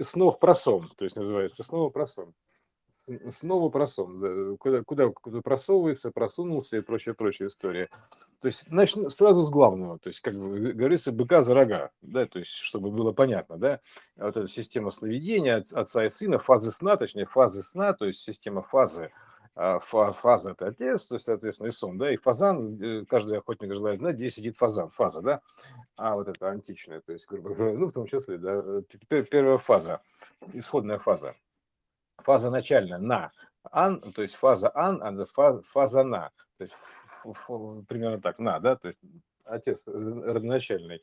снов про сон, то есть называется снова про сон. Снова про сон, куда, куда, куда просовывается, просунулся и прочая, прочая история. То есть начну сразу с главного, то есть, как говорится, быка за рога, да, то есть, чтобы было понятно, да, вот эта система сновидения отца и сына, фазы сна, точнее, фазы сна, то есть система фазы, фаза – это отец, то есть, соответственно, и сон, да, и фазан, э, каждый охотник желает знать, где сидит фазан, фаза, да, а вот это античная, то есть, грубо говоря, ну, в том числе, да, первая фаза, исходная фаза, фаза начальная, на, ан, то есть фаза ан, а фаза на, то есть примерно так, на, да, то есть отец родоначальный.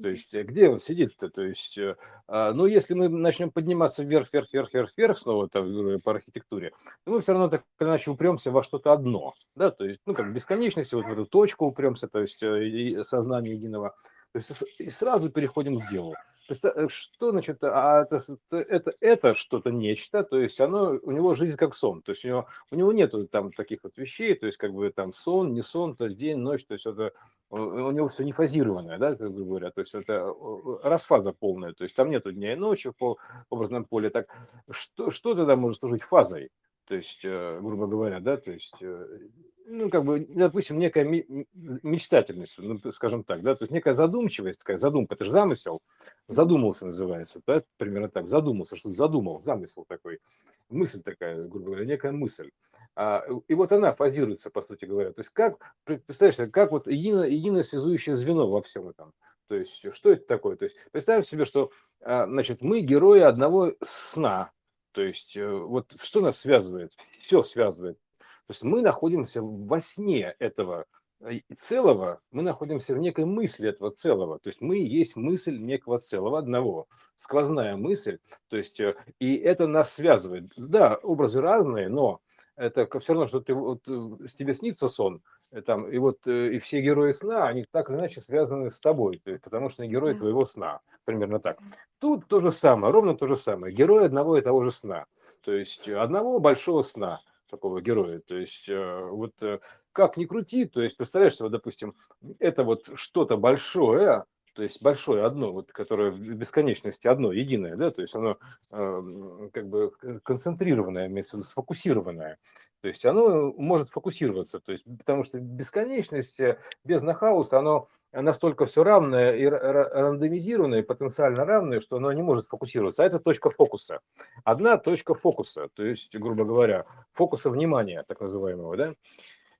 То есть э, где он сидит-то? То есть, э, а, ну, если мы начнем подниматься вверх, вверх, вверх, вверх, вверх, снова там, по архитектуре, то мы все равно так иначе упремся во что-то одно, да, то есть, ну, как бесконечности, вот в эту точку упремся, то есть, э, сознание единого. То есть, и сразу переходим к делу. Э, что значит, а это, это, это что-то нечто, то есть оно, у него жизнь как сон, то есть у него, у него нету там таких вот вещей, то есть как бы там сон, не сон, то есть день, ночь, то есть это у него все не фазированное, да, как бы говоря, то есть это расфаза полная, то есть там нету дня и ночи в образном поле, так что, что тогда может служить фазой? То есть, э, грубо говоря, да, то есть э, ну, как бы, допустим, некая мечтательность, ну, скажем так, да, то есть некая задумчивость, такая задумка, это же замысел, задумался называется, да, примерно так, задумался, что задумал, замысел такой, мысль такая, грубо говоря, некая мысль. А, и вот она фазируется, по сути говоря. То есть как, представляешь, как вот единое, единое связующее звено во всем этом. То есть что это такое? То есть представим себе, что а, значит, мы герои одного сна. То есть э, вот что нас связывает? Все связывает. То есть мы находимся во сне этого э, целого, мы находимся в некой мысли этого целого. То есть мы есть мысль некого целого одного, сквозная мысль. То есть э, и это нас связывает. Да, образы разные, но это все равно, что ты вот тебе снится сон, там, и вот и все герои сна, они так или иначе связаны с тобой, потому что они герои твоего сна, примерно так. Тут то же самое, ровно то же самое. Герои одного и того же сна, то есть одного большого сна – такого героя. То есть э, вот э, как ни крути, то есть представляешь, вот, допустим, это вот что-то большое, то есть большое одно, вот, которое в бесконечности одно, единое, да, то есть оно э, как бы концентрированное, сфокусированное. То есть оно может фокусироваться, то есть, потому что бесконечность без хаоса, оно настолько все равное и рандомизированное, и потенциально равное, что оно не может фокусироваться. А это точка фокуса. Одна точка фокуса, то есть, грубо говоря, фокуса внимания, так называемого, да?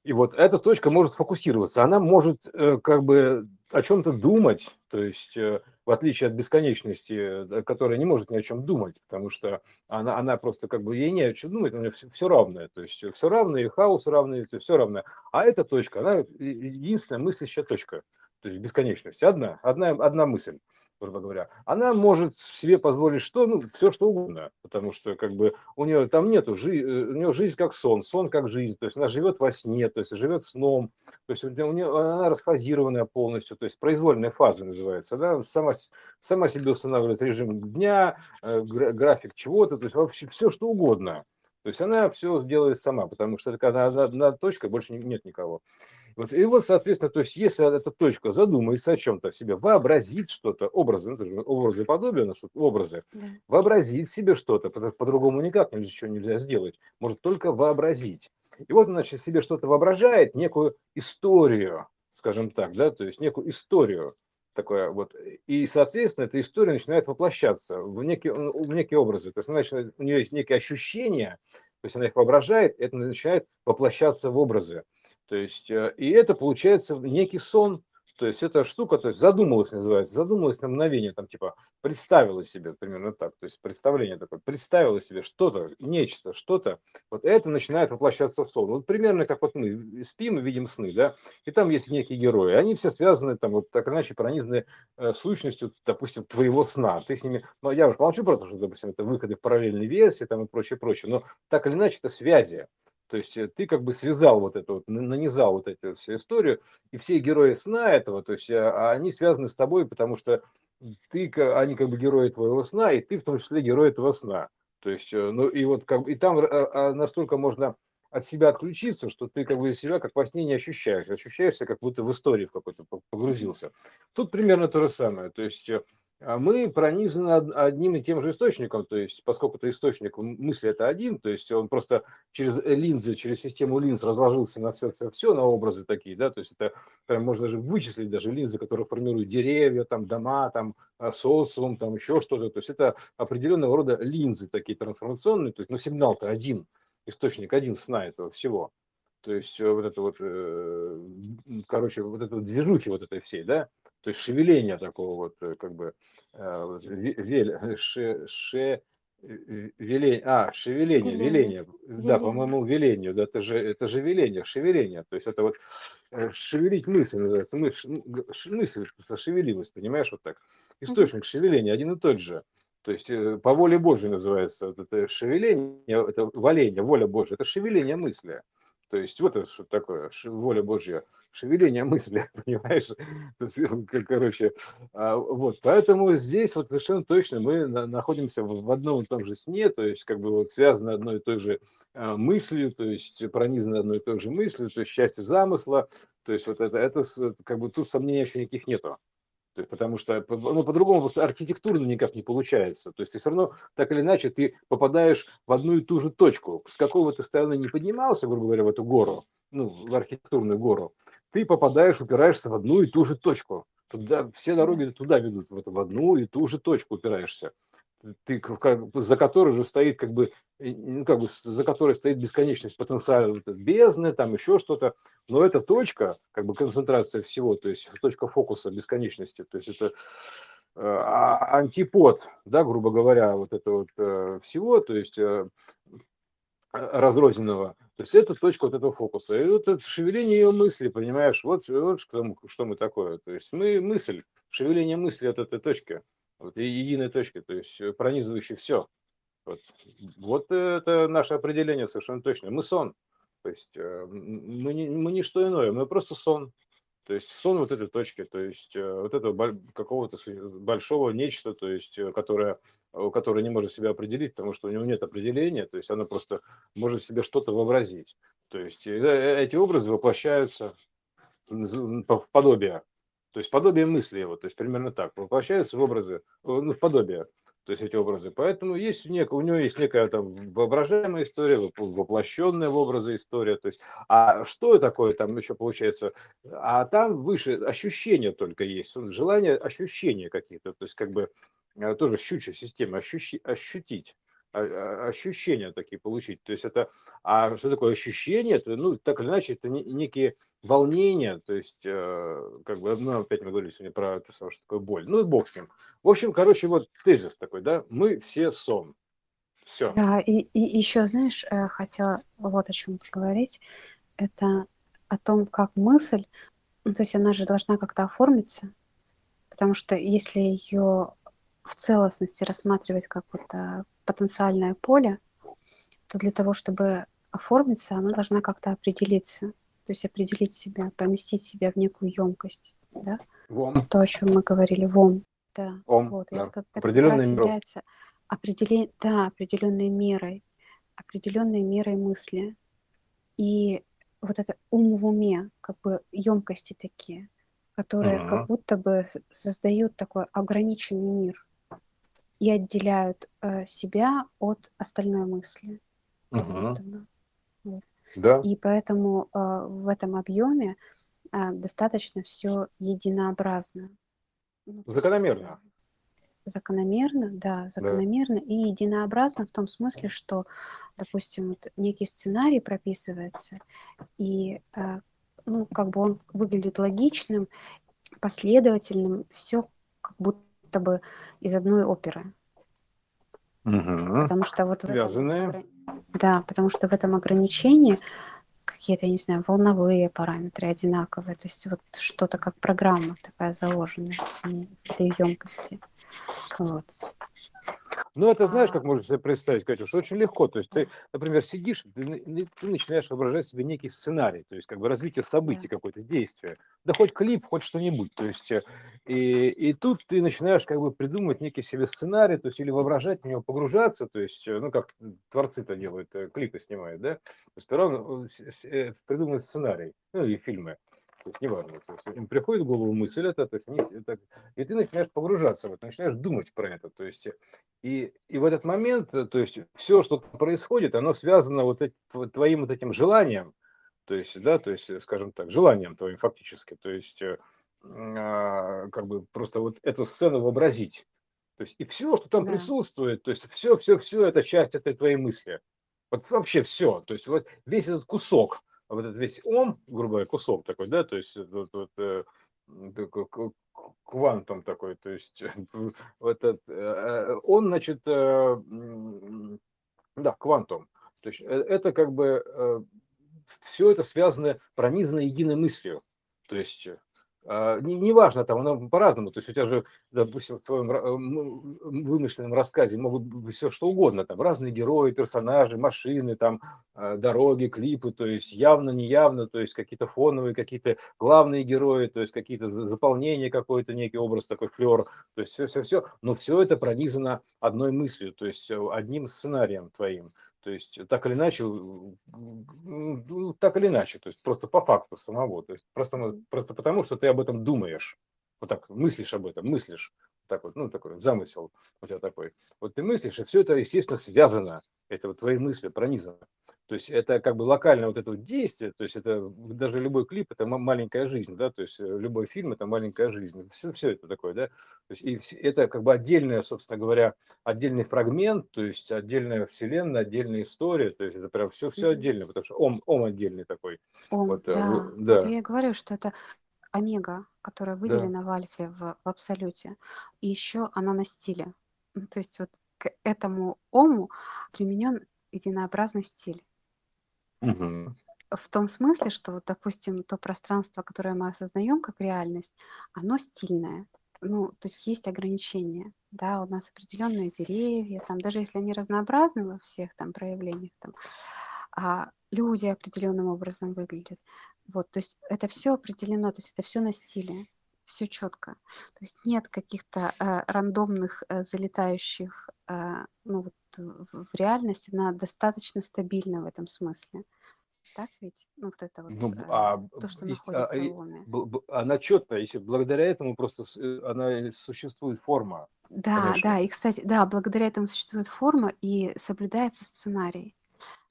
И вот эта точка может сфокусироваться. Она может э, как бы о чем-то думать, то есть э, в отличие от бесконечности, которая не может ни о чем думать, потому что она, она просто как бы ей не о чем думать, у нее все, все равное, то есть все равное, и хаос равный, это все равное. А эта точка, она единственная мыслящая точка то есть бесконечность, одна, одна, одна мысль, грубо говоря, она может себе позволить что, ну, все что угодно, потому что как бы у нее там нету, жи, э, у нее жизнь как сон, сон как жизнь, то есть она живет во сне, то есть живет сном, то есть у нее, она расфазированная полностью, то есть произвольная фаза называется, да, сама, сама себе устанавливает режим дня, э, график чего-то, то есть вообще все что угодно. То есть она все сделает сама, потому что когда одна, одна точка, больше нет никого. Вот, и вот, соответственно, то есть, если эта точка задумается о чем-то себе, вообразит что-то, образы, ну, это же образы подобия, у нас образы, да. вообразит себе что-то, по-другому никак ничего нельзя сделать, может только вообразить. И вот, значит, себе что-то воображает, некую историю, скажем так, да, то есть некую историю, такое вот. И, соответственно, эта история начинает воплощаться в некие, в некие образы. То есть, значит, у нее есть некие ощущения, то есть она их воображает, это начинает воплощаться в образы. То есть, э, и это получается некий сон, то есть эта штука, то есть задумалась называется, задумалась на мгновение, там типа представила себе примерно так, то есть представление такое, представила себе что-то, нечто, что-то, вот это начинает воплощаться в сон. Вот примерно как вот мы спим и видим сны, да, и там есть некие герои, они все связаны там вот так иначе пронизаны э, сущностью, допустим, твоего сна. Ты с ними, ну я уже молчу про то, что, допустим, это выходы в параллельной версии там и прочее, прочее, но так или иначе это связи. То есть э, ты как бы связал вот это вот, нанизал вот эту всю историю, и все герои сна этого, то есть а, они связаны с тобой, потому что ты, они как бы герои твоего сна, и ты в том числе герой этого сна. То есть, э, ну и вот как и там а, а, настолько можно от себя отключиться, что ты как бы себя как во сне не ощущаешь, ощущаешься как будто в истории в какой-то погрузился. Тут примерно то же самое. То есть э, а мы пронизаны одним и тем же источником, то есть поскольку это источник мысли это один, то есть он просто через линзы, через систему линз разложился на все, все, все на образы такие, да, то есть это прям можно даже вычислить даже линзы, которые формируют деревья, там дома, там а, социум, там еще что-то, то есть это определенного рода линзы такие трансформационные, то есть, но сигнал-то один, источник один сна этого всего. То есть э, вот это вот, э, короче, вот это вот движухи вот этой всей, да, то есть шевеление такого вот, э, как бы, вель, ше, ше, веление, а, шевеление, веление, веление. да, по-моему, велению, да, это же, это же веление, шевеление, то есть это вот шевелить мысль называется, мысль, мысль шевелилась, понимаешь, вот так. Источник шевеления один и тот же. То есть по воле Божьей называется вот это шевеление, это валение, воля Божья, это шевеление мысли. То есть вот это что такое, воля Божья, шевеление мысли, понимаешь? Короче, а, вот, поэтому здесь вот совершенно точно мы находимся в одном и том же сне, то есть как бы вот связаны одной и той же а, мыслью, то есть пронизаны одной и той же мыслью, то есть счастье замысла, то есть вот это, это как бы тут сомнений еще никаких нету. Потому что ну, по-другому архитектурно никак не получается. То есть ты все равно так или иначе ты попадаешь в одну и ту же точку. С какой бы ты стороны не поднимался, грубо говоря, в эту гору, ну, в архитектурную гору, ты попадаешь, упираешься в одну и ту же точку. Туда, все дороги туда ведут, в, эту, в одну и ту же точку упираешься ты, как, за которой же стоит как бы, ну, как бы за которой стоит бесконечность потенциала бездны, там еще что-то, но эта точка, как бы концентрация всего, то есть точка фокуса бесконечности, то есть это э, а, антипод, да, грубо говоря, вот это вот э, всего, то есть э, разрозненного, то есть это точка вот этого фокуса. И вот это шевеление ее мысли, понимаешь, вот, вот что мы такое. То есть мы мысль, шевеление мысли от этой точки вот, единой точки, то есть э, пронизывающий все. Вот, вот это наше определение совершенно точно. Мы сон. То есть э, мы не, мы не что иное, мы просто сон. То есть сон вот этой точки, то есть э, вот этого какого-то большого нечто, то есть которое, которое не может себя определить, потому что у него нет определения, то есть оно просто может себе что-то вообразить. То есть эти образы воплощаются в подобие то есть подобие мысли его, то есть примерно так, воплощаются в образы, ну, в подобие, то есть эти образы. Поэтому есть нек, у него есть некая там воображаемая история, воплощенная в образы история. То есть, а что такое там еще получается? А там выше ощущения только есть, желание ощущения какие-то, то есть как бы э, тоже щучья система, ощущи, ощутить ощущения такие получить. То есть это, а что такое ощущение? Это, ну, так или иначе, это некие волнения, то есть, э, как бы, ну, опять мы говорили сегодня про это, что такое боль. Ну, и бог с ним. В общем, короче, вот тезис такой, да, мы все сон. Все. Да, и, и еще, знаешь, э, хотела вот о чем поговорить. Это о том, как мысль, ну, то есть она же должна как-то оформиться, потому что если ее в целостности рассматривать как вот а, потенциальное поле, то для того, чтобы оформиться, она должна как-то определиться, то есть определить себя, поместить себя в некую емкость, да? Вом. То, о чем мы говорили, вом. Да. Ом, вот. да. Это, это Определенной является определен... да, определенной мерой, определенной мерой мысли. И вот это ум в уме, как бы емкости такие, которые uh-huh. как будто бы создают такой ограниченный мир и отделяют э, себя от остальной мысли. Угу. Вот. Да. И поэтому э, в этом объеме э, достаточно все единообразно. Ну, закономерно. Закономерно, да, закономерно да. и единообразно в том смысле, что, допустим, вот некий сценарий прописывается, и э, ну, как бы он выглядит логичным, последовательным, все как будто будто бы из одной оперы. Угу. Потому что вот в этом, да, потому что в этом ограничении какие-то, я не знаю, волновые параметры одинаковые, то есть вот что-то как программа такая заложенная в этой емкости. Вот. Ну, это знаешь, как можно себе представить, Катюш, очень легко. То есть ты, например, сидишь, ты, ты начинаешь воображать себе некий сценарий, то есть как бы развитие событий, какое-то действие. Да хоть клип, хоть что-нибудь. То есть э, и, и тут ты начинаешь как бы придумывать некий себе сценарий, то есть или воображать в него, погружаться, то есть, э, ну, как творцы это делают, э, клипы снимают, да? То есть сперва придумывают сценарий, ну, и фильмы. То есть неважно, то есть им приходит в голову мысль это, то есть, это, и ты начинаешь погружаться в это, начинаешь думать про это, то есть и, и в этот момент, то есть все, что происходит, оно связано вот эти, твоим вот этим желанием, то есть, да, то есть, скажем так, желанием твоим фактически, то есть а, как бы просто вот эту сцену вообразить, то есть и все, что там да. присутствует, то есть все, все, все это часть этой твоей мысли. Вот вообще все. То есть вот весь этот кусок, вот этот весь ом, грубо говоря, кусок такой, да, то есть вот, вот э, такой квантом такой, то есть вот этот, э, э, он, значит, да, квантум. То есть это как бы все это связано, пронизано единой мыслью. То есть а, неважно, не там, оно по-разному. То есть у тебя же, допустим, в твоем вымышленном рассказе могут быть все что угодно. Там разные герои, персонажи, машины, там, а, дороги, клипы, то есть явно, неявно, то есть какие-то фоновые, какие-то главные герои, то есть какие-то заполнения, какой-то некий образ такой флер, то есть все-все-все. Но все это пронизано одной мыслью, то есть э, одним сценарием твоим. То есть так или иначе, так или иначе, то есть просто по факту самого, то есть просто, просто потому, что ты об этом думаешь, вот так мыслишь об этом, мыслишь, так вот, ну такой замысел у тебя такой. Вот ты мыслишь, и все это, естественно, связано, это вот твои мысли пронизано. То есть это как бы локальное вот это вот действие, то есть это даже любой клип это маленькая жизнь, да, то есть э, любой фильм это маленькая жизнь, все, все это такое, да, то есть и это как бы отдельная, собственно говоря, отдельный фрагмент, то есть отдельная вселенная, отдельная история, то есть это прям все, все отдельно, потому что ом, ом отдельный такой. Вот, э, да. да. Вот я и говорю, что это омега, которая выделена в альфе, в, в абсолюте, и еще она на стиле. То есть вот к этому ому применен единообразный стиль. Угу. В том смысле, что, вот, допустим, то пространство, которое мы осознаем как реальность, оно стильное. Ну, то есть есть ограничения, да, у нас определенные деревья, там, даже если они разнообразны во всех там проявлениях, там, а люди определенным образом выглядят. Вот, то есть это все определено, то есть это все на стиле, все четко. То есть нет каких-то э, рандомных э, залетающих, э, ну вот в реальность, она достаточно стабильна в этом смысле. Так ведь? Ну, вот это вот ну, э, а, то, что есть, находится а, в уме. Она четкая, если благодаря этому просто э, она существует форма. Да, конечно. да, и, кстати, да, благодаря этому существует форма и соблюдается сценарий.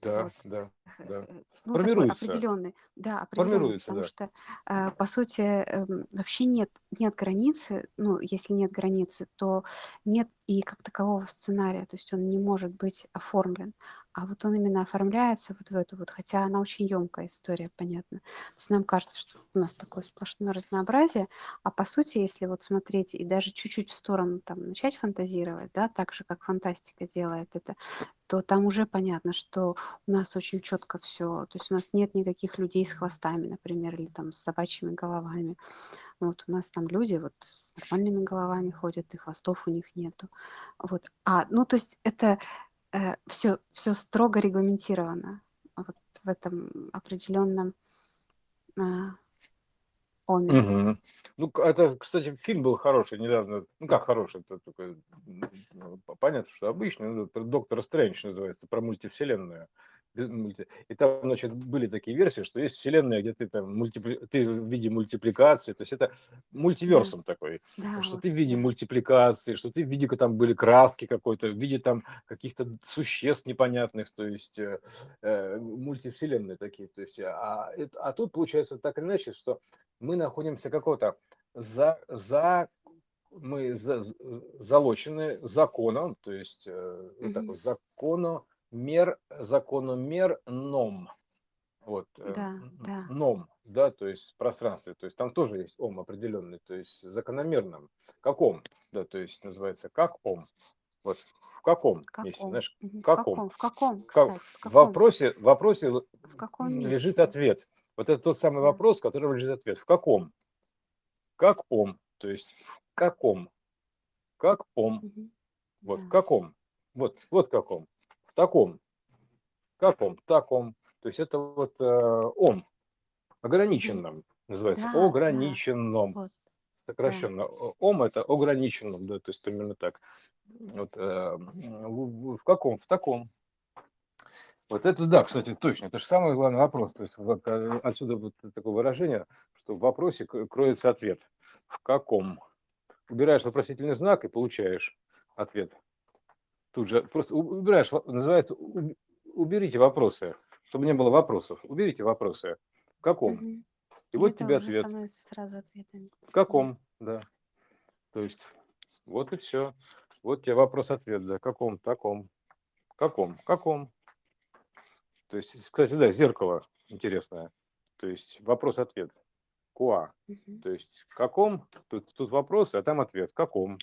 Да, вот. да, да. Э, ну, Формируется. такой определенный, да, определенный, Формируется, потому да. что, э, по сути, э, вообще нет, нет границы, ну, если нет границы, то нет и как такового сценария, то есть он не может быть оформлен, а вот он именно оформляется вот в эту вот, хотя она очень емкая история, понятно. То есть нам кажется, что у нас такое сплошное разнообразие, а по сути, если вот смотреть и даже чуть-чуть в сторону там начать фантазировать, да, так же, как фантастика делает это, то там уже понятно, что у нас очень четко все. То есть у нас нет никаких людей с хвостами, например, или там с собачьими головами. Вот у нас там люди вот с нормальными головами ходят, и хвостов у них нету. Вот. А, ну то есть это э, все, все строго регламентировано вот в этом определенном э, Оми. Угу. Ну, это, кстати, фильм был хороший недавно. Ну, как хороший, это такой, ну, понятно, что обычный. Ну, Доктор Стрэндж называется, про мультивселенную. И там, значит, были такие версии, что есть вселенная, где ты там мультипли... ты в виде мультипликации, то есть это мультиверсом да. такой, да, что вот, ты в виде мультипликации, что ты в виде там были крафтки какой-то, в виде там каких-то существ непонятных, то есть э, э мультивселенные такие, то есть, а, а тут получается так или иначе, что мы находимся какого-то за, за мы за, залочены законом, то есть э, mm-hmm. так, закону мер, закономерном. Вот, э, да, да. ном, да, то есть в пространстве, то есть там тоже есть ом определенный, то есть закономерным. Каком, да, то есть называется как ом. Вот в каком, каком? месте, знаешь, в каком? В каком, кстати, как, в, каком? в вопросе, в вопросе в каком лежит ответ. Вот это тот самый да. вопрос, который лежит ответ. В каком? Как ом, то есть в каком? Как ом? Угу. Вот, да. в каком? Вот, вот каком таком, каком, таком. То есть это вот э, ом, ограниченном, называется, да, ограниченном. Да. Вот. Сокращенно. Да. Ом это ограниченном, да, то есть примерно так. Вот, э, в, в каком? В таком. Вот это да, кстати, точно. Это же самый главный вопрос. То есть отсюда вот такое выражение, что в вопросе кроется ответ. В каком? Убираешь вопросительный знак и получаешь ответ. Тут же просто убираешь, называется, уберите вопросы, чтобы не было вопросов. Уберите вопросы. В каком? Угу. И, и вот тебе ответ. становится сразу ответом. В каком, да. То есть вот и все. Вот тебе вопрос-ответ, да. Каком, таком. Каком, каком. То есть, кстати, да, зеркало интересное. То есть вопрос-ответ. Куа. Угу. То есть каком, тут, тут вопрос, а там ответ. Каком.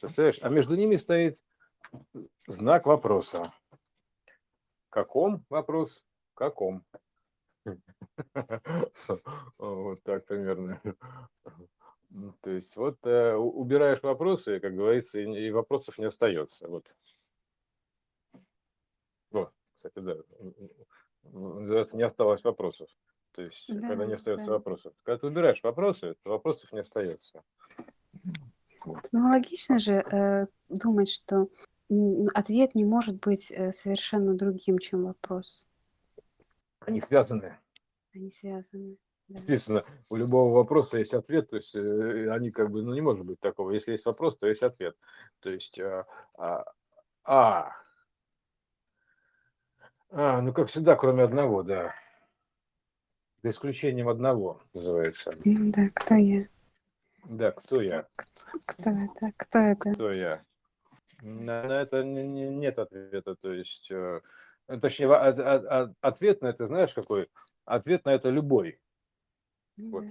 Представляешь? А между ними стоит знак вопроса. Каком вопрос? Каком? Вот так примерно. То есть вот э, убираешь вопросы, как говорится, и вопросов не остается. Вот. Вот, кстати, да. Не осталось вопросов. То есть, да, когда не остается да. вопросов. Когда ты убираешь вопросы, то вопросов не остается. Вот. Ну, логично же э, думать, что ответ не может быть э, совершенно другим, чем вопрос. Они связаны. Они связаны. Да. Естественно, у любого вопроса есть ответ, то есть э, они как бы, ну не может быть такого. Если есть вопрос, то есть ответ. То есть, а, а, а, а ну как всегда, кроме одного, да. За исключением одного, называется. Да, кто я? Да, кто я? Кто это? Кто это? Кто я? На, на это не, не, нет ответа. То есть, э, точнее, а, а, а, ответ на это, знаешь, какой? Ответ на это любой. Вот.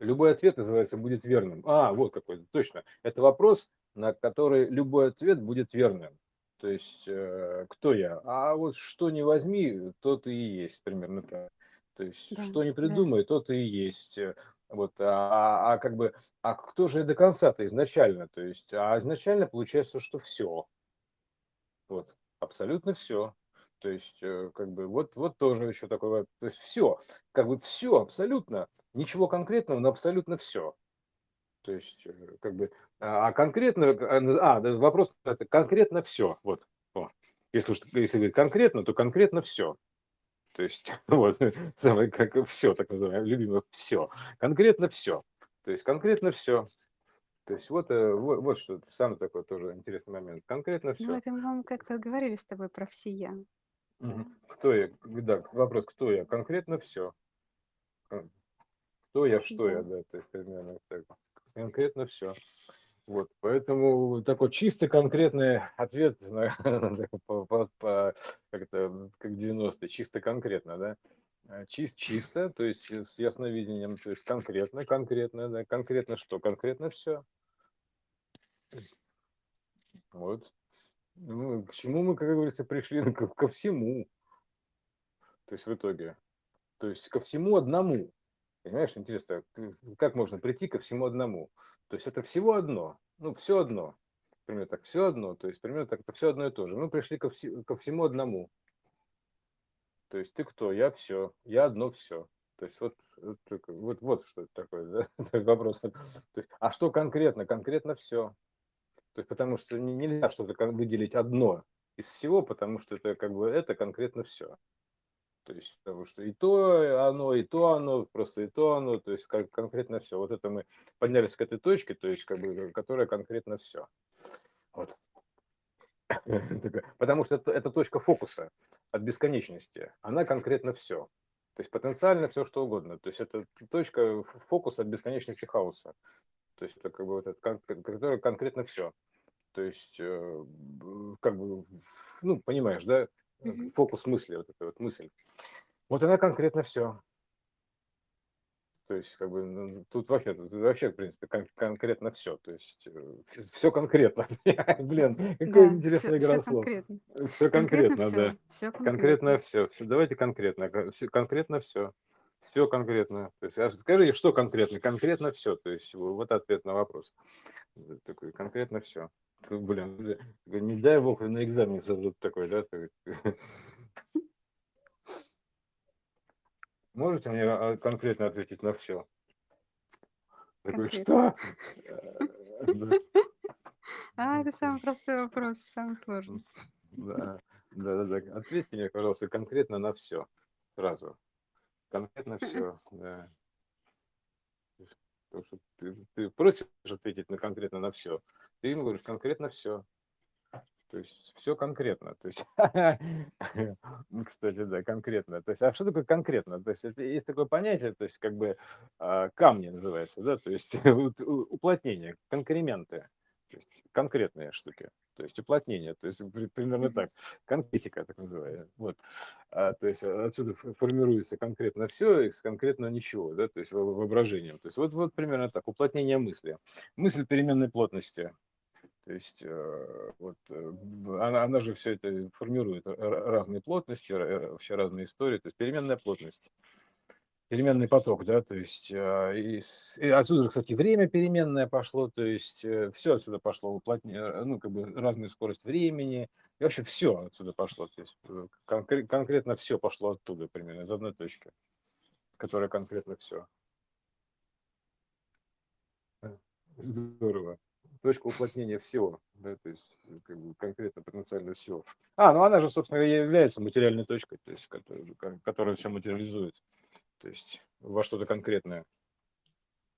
Любой ответ, называется, будет верным. А, вот какой, точно. Это вопрос, на который любой ответ будет верным. То есть, э, кто я? А вот что не возьми, тот и есть, примерно так. То есть, да, что не придумай, да. тот и есть. Вот, а, а как бы, а кто же до конца-то изначально? То есть, а изначально получается, что все. Вот, абсолютно все. То есть, э, как бы, вот, вот тоже еще такое, то есть все, как бы все, абсолютно, ничего конкретного, но абсолютно все. То есть, э, как бы, а, а конкретно, а, а вопрос, конкретно все, вот, если если говорить конкретно, то конкретно все. То есть, вот, самое, как все, так называемое, любимое все. Конкретно все. То есть, конкретно все. То есть, вот, э, вот, вот что самый такой тоже интересный момент. Конкретно все. Ну, это мы вам как-то говорили с тобой про всея. Угу. Кто я? Да, вопрос, кто я? Конкретно все. Кто я, что я, да, то есть примерно так. Конкретно все. Вот, поэтому такой чисто конкретный ответ на, по, как это, как 90 чисто конкретно, да, а, Чист, чисто, то есть с ясновидением, то есть конкретно, конкретно, да, конкретно что, конкретно все. Вот. Ну, к чему мы, как говорится, пришли? Ко, ко всему. То есть в итоге. То есть ко всему одному. Понимаешь, интересно, как можно прийти ко всему одному? То есть это всего одно, ну, все одно. Примерно так, все одно, то есть примерно так, это все одно и то же. Мы пришли ко, вси, ко всему одному. То есть ты кто? Я все, я одно все. То есть вот, вот, вот, вот что это такое, да? вопрос. Есть, а что конкретно? Конкретно все. То есть потому что нельзя что-то выделить одно из всего, потому что это как бы это конкретно все. То есть, потому что и то оно, и то оно, просто и то оно, то есть как конкретно все. Вот это мы поднялись к этой точке, то есть как бы, которая конкретно все. Вот. Потому что это, это точка фокуса от бесконечности. Она конкретно все. То есть потенциально все, что угодно. То есть это точка фокуса от бесконечности хаоса. То есть это как бы вот это, которая конкретно все. То есть, э, как бы, ну, понимаешь, да, фокус мысли, вот эта вот мысль. Вот она конкретно все. То есть, как бы, ну, тут вообще, тут вообще, в принципе, кон- конкретно все. То есть, э, все конкретно. Блин, какое Да, интересное все, игра все слов. конкретно. Все Конкретно конкретно, да. все. Конкретно конкретно. все. Давайте конкретно. Конкретно все. Все конкретно. То есть, а скажи, что конкретно? Конкретно все. То есть, вот ответ на вопрос. Такой, конкретно все. Блин, не дай бог на экзамен зададут такой, да? Можете мне а, конкретно ответить на все? Такой, что? А, это самый простой вопрос, самый сложный. Да. Да-да-да. Ответьте мне, пожалуйста, конкретно на все. Сразу. Конкретно все, да. Потому что ты, ты просишь ответить на конкретно на все. Ты ему говоришь конкретно все. То есть все конкретно. То есть, кстати, да, конкретно. То есть, а что такое конкретно? То есть, это есть такое понятие, то есть, как бы а, камни называется, да, то есть уплотнение, конкременты, то есть конкретные штуки, то есть уплотнение, то есть примерно так, конкретика так называемая. Вот. А, то есть отсюда формируется конкретно все, и конкретно ничего, да, то есть воображением. То есть вот, вот примерно так, уплотнение мысли. Мысль переменной плотности, то есть э, вот э, она, она же все это формирует разные плотности, вообще разные истории, то есть переменная плотность, переменный поток, да, то есть э, и, и отсюда, кстати, время переменное пошло, то есть все отсюда пошло, уплотнение, ну, как бы разная скорость времени, и вообще все отсюда пошло, то есть конкрет, конкретно все пошло оттуда примерно, из одной точки, которая конкретно все. Здорово точка уплотнения всего, да, то есть э, как бы конкретно потенциально всего. А, ну она же, собственно, и является материальной точкой, то есть которая, которая все материализует, то есть во что-то конкретное.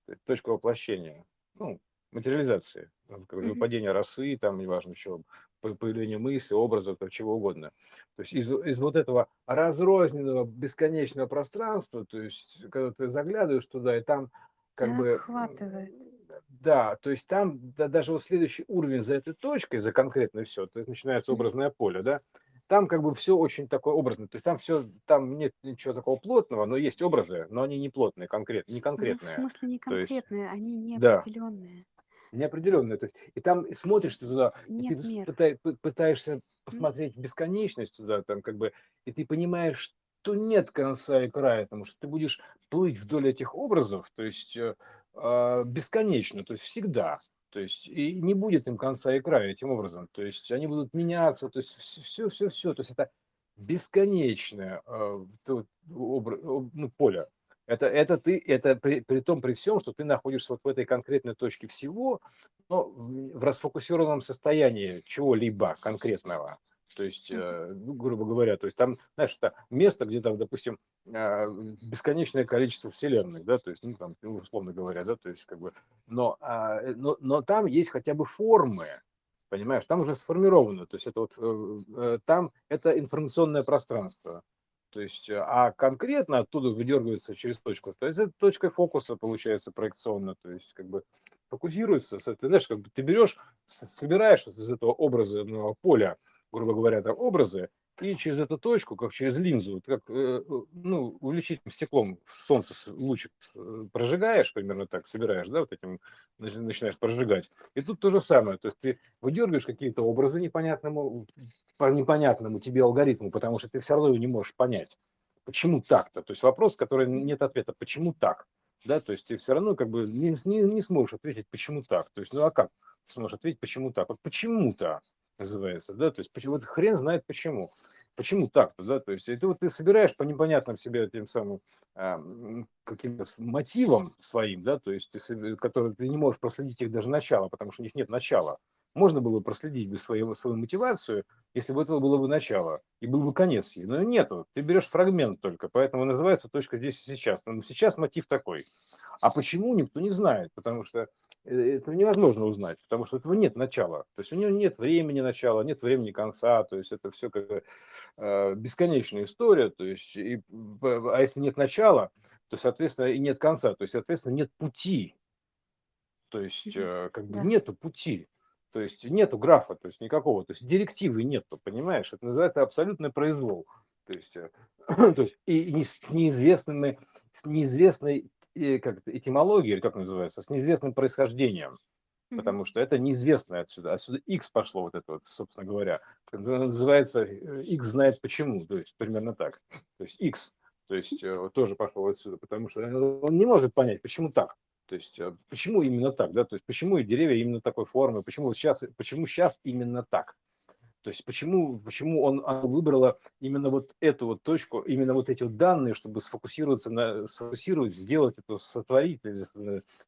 То есть точка воплощения, ну, материализации, ну, как выпадение росы, там, неважно чего, появление мысли, образов, там, чего угодно. То есть из, из вот этого разрозненного бесконечного пространства, то есть когда ты заглядываешь туда, и там как бы... Охватывает да, то есть там да, даже вот следующий уровень за этой точкой, за конкретно все, то есть начинается образное поле, да, там как бы все очень такое образное, то есть там все, там нет ничего такого плотного, но есть образы, но они не плотные, конкретные, не конкретные. Ну, в смысле не конкретные, есть, они неопределенные. Да, неопределенные, то есть и там смотришь ты туда, нет, и ты мер. пытай, пытаешься посмотреть бесконечность туда, там как бы, и ты понимаешь, что нет конца и края, потому что ты будешь плыть вдоль этих образов, то есть э, бесконечно, то есть всегда. То есть и не будет им конца и края этим образом. То есть они будут меняться, то есть все, все, все. То есть это бесконечное э, ну, поле. Это, это ты, это при, при том, при всем, что ты находишься вот в этой конкретной точке всего, но в расфокусированном состоянии чего-либо конкретного. То есть, э, ну, грубо говоря, то есть там, знаешь, это место, где там, допустим, а, бесконечное количество вселенных, да, то есть, ну, там, ну, условно говоря, да, то есть, как бы, но, а, э, но, но там есть хотя бы формы, понимаешь, там уже сформировано, то есть это вот, э, там это информационное пространство, то есть, а конкретно оттуда выдергивается через точку, то есть это точка фокуса получается проекционно, то есть, как бы, фокусируется, ты знаешь, как бы ты берешь, собираешь из этого образного поля грубо говоря, там образы, и через эту точку, как через линзу, как э, ну, увеличительным стеклом в солнце лучик э, прожигаешь, примерно так, собираешь, да, вот этим начинаешь прожигать. И тут то же самое, то есть ты выдергиваешь какие-то образы непонятному, по непонятному тебе алгоритму, потому что ты все равно его не можешь понять. Почему так-то? То есть вопрос, который нет ответа, почему так? Да, то есть ты все равно как бы не, не, не сможешь ответить, почему так. То есть, ну а как сможешь ответить, почему так? Вот почему-то называется, да, то есть почему, вот хрен знает почему. Почему так-то, да, то есть это вот ты собираешь по непонятным себе тем самым а, каким-то мотивам своим, да, то есть ты, которые ты не можешь проследить их даже начало, потому что у них нет начала. Можно было проследить бы свою, свою мотивацию, если бы этого было бы начало, и был бы конец ей. Но нету, ты берешь фрагмент только, поэтому называется точка здесь и сейчас. Но сейчас мотив такой. А почему, никто не знает, потому что э, это невозможно узнать, потому что этого нет начала. То есть у него нет времени начала, нет времени конца, то есть это все как э, бесконечная история, то есть, и, а если нет начала, то, соответственно, и нет конца, то есть, соответственно, нет пути. То есть, э, как бы да. нету пути. То есть нету графа, то есть никакого, то есть директивы нету, понимаешь? Это называется абсолютный произвол. То есть, э, то есть и не, с неизвестными, с неизвестной э, как этимологией, или как называется, с неизвестным происхождением. Потому что это неизвестно отсюда. Отсюда X пошло вот это вот, собственно говоря. Это называется э, X знает почему, то есть примерно так. То есть X, то есть тоже пошло отсюда, потому что он не может понять, почему так. То есть э, почему именно так, да, то есть почему и деревья именно такой формы, почему сейчас, почему сейчас именно так. То есть почему, почему он выбрала именно вот эту вот точку, именно вот эти вот данные, чтобы сфокусироваться на, сфокусировать, сделать это, сотворить,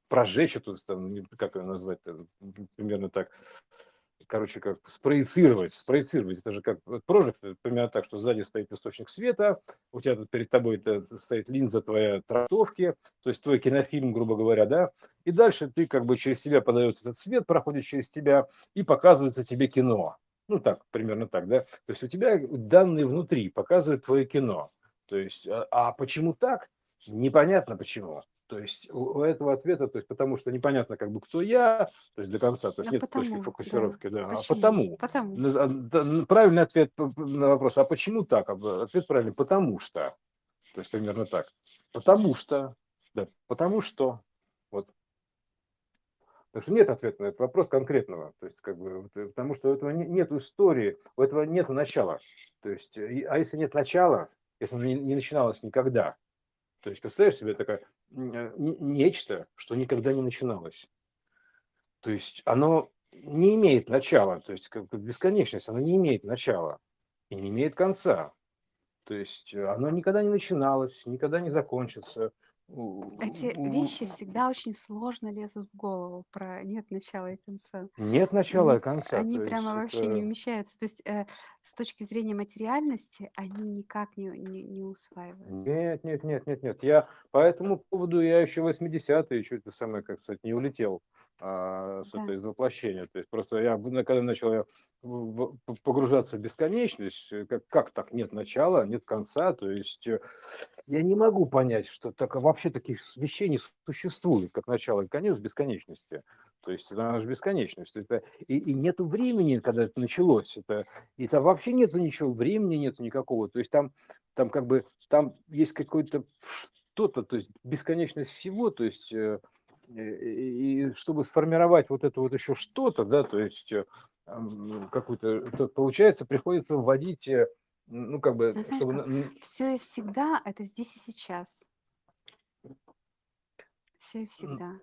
прожечь эту, как ее назвать, примерно так. Короче, как спроецировать, спроецировать. Это же как прожект, примерно так, что сзади стоит источник света, у тебя тут перед тобой это стоит линза твоя трактовки, то есть твой кинофильм, грубо говоря, да, и дальше ты как бы через себя подается этот свет, проходит через тебя и показывается тебе кино. Ну так, примерно так, да. То есть у тебя данные внутри показывают твое кино. То есть, а, а почему так? Непонятно почему. То есть у этого ответа, то есть потому что непонятно, как бы кто я, то есть до конца, то есть Да нет точки потому, фокусировки, да, а Почему? потому. Потому. Наз- а, да, Правильный ответ на вопрос, а почему так? А, б- Ответ правильный, потому что. То есть примерно так. Потому что, да, потому что. Вот. Так что нет ответа на этот вопрос конкретного. То есть, как бы, э, потому что у этого нет истории, у этого нет начала. То есть, э, а если нет начала, если оно не начиналось никогда, то есть, представляешь себе такое э, не- нечто, что никогда не начиналось. То есть оно не имеет начала, то есть как бесконечность, оно не имеет начала и не имеет конца. То есть э, оно никогда не начиналось, никогда не закончится. Эти вещи всегда очень сложно лезут в голову про нет начала и конца. Нет начала и конца. они прямо вообще не это... вмещаются. То есть э, с точки зрения материальности они никак не, не, не усваиваются. Нет, нет, нет, нет, нет. Я по этому поводу я еще 80-е, чуть это самое, как сказать, не улетел а, с Да. этой из воплощения. То есть просто я, когда начал погружаться в бесконечность, э, как, как так нет начала, нет конца, то есть э, я не могу понять, что так, вообще таких вещей не существует, как начало и конец бесконечности. То есть она же бесконечность. Это, и, и нету времени, когда это началось. Это, и там вообще нету ничего, времени нету никакого. То есть там, там как бы, там есть какое-то что-то, то есть бесконечность всего, то есть э, и и чтобы сформировать вот это вот еще что-то, да, то есть э, какую-то, то получается, приходится вводить, э, ну, как бы, знаешь чтобы... как? Все и всегда это здесь и сейчас. Все и всегда.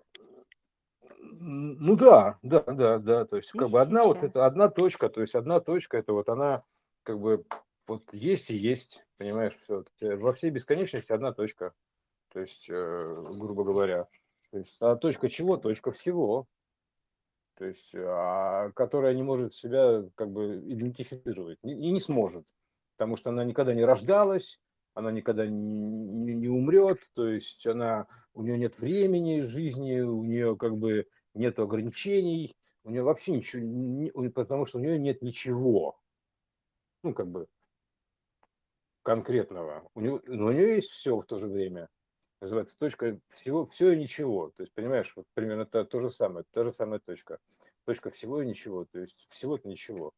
Ну да, да, да, да, то есть как Здесь бы и одна вот это, сейчас. одна точка, то есть одна точка, это вот она как бы вот есть и есть, понимаешь, все. Во всей бесконечности одна точка, то есть, э, грубо говоря. То есть, а точка чего? Точка всего. то есть, а, которая не может себя как бы идентифицировать и не, сможет, потому что она никогда не рождалась, она никогда не, не, умрет, то есть она, у нее нет времени жизни, у нее как бы нет ограничений, у нее вообще ничего, не- потому что у нее нет ничего, ну как бы конкретного, у нее, но у нее есть все в то же время, называется точка всего, все и ничего. То есть, понимаешь, вот примерно то, то же самое, та же самая точка. Точка всего и ничего. То есть всего-то ничего.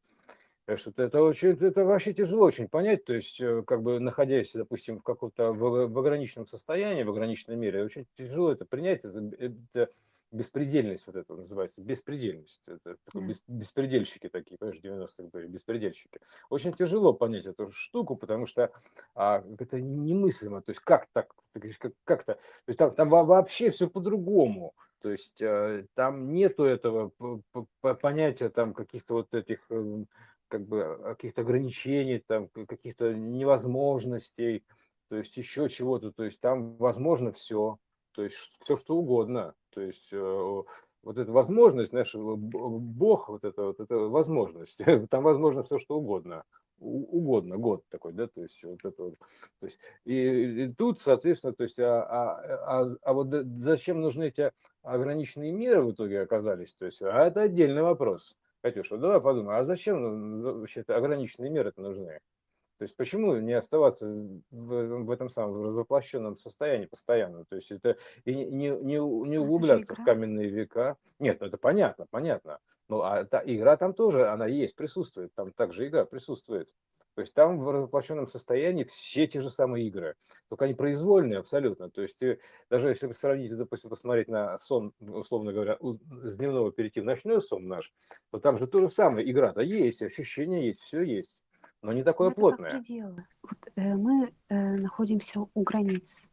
Так что это, очень, это вообще тяжело очень понять, то есть э, как бы находясь, допустим, в каком-то в, в ограниченном состоянии, в ограниченной мере, очень тяжело это принять, это, это беспредельность вот это называется, беспредельность, это такой бес- беспредельщики такие, понимаешь, 90-х были, беспредельщики. Очень тяжело понять эту штуку, потому что а, это немыслимо, то есть как так, как, как-то, то есть там, там во- вообще все по-другому, то есть э, там нету этого понятия там каких-то вот этих эм, как бы а, каких-то ограничений, там каких-то невозможностей, то есть еще чего-то, то есть там возможно все, то есть все что угодно, то есть э, вот эта возможность, знаешь, Бог, вот это вот эта возможность, там возможно все что угодно, угодно, год такой, да, то есть вот это вот, то есть и, и тут, соответственно, то есть, а, а, а, а вот зачем нужны эти ограниченные меры в итоге оказались, то есть, а это отдельный вопрос. Катюша, давай подумай, а зачем ну, вообще ограниченные меры нужны? То есть почему не оставаться в, этом- в этом самом воплощенном состоянии постоянно? То есть это и не, не, не у- не Но это же углубляться в каменные века. Нет, ну это понятно, понятно. Ну а та игра там тоже, она есть, присутствует. Там также игра присутствует. То есть там в воплощенном состоянии все те же самые игры. Только они произвольные абсолютно. То есть ты, даже если вы сравните, допустим, посмотреть на сон, условно говоря, с дневного перейти в ночной сон наш, то там же то же самое. Игра-то есть, ощущения есть, все есть. Но не такое как плотное. пределы. Вот э, мы э, находимся у границ.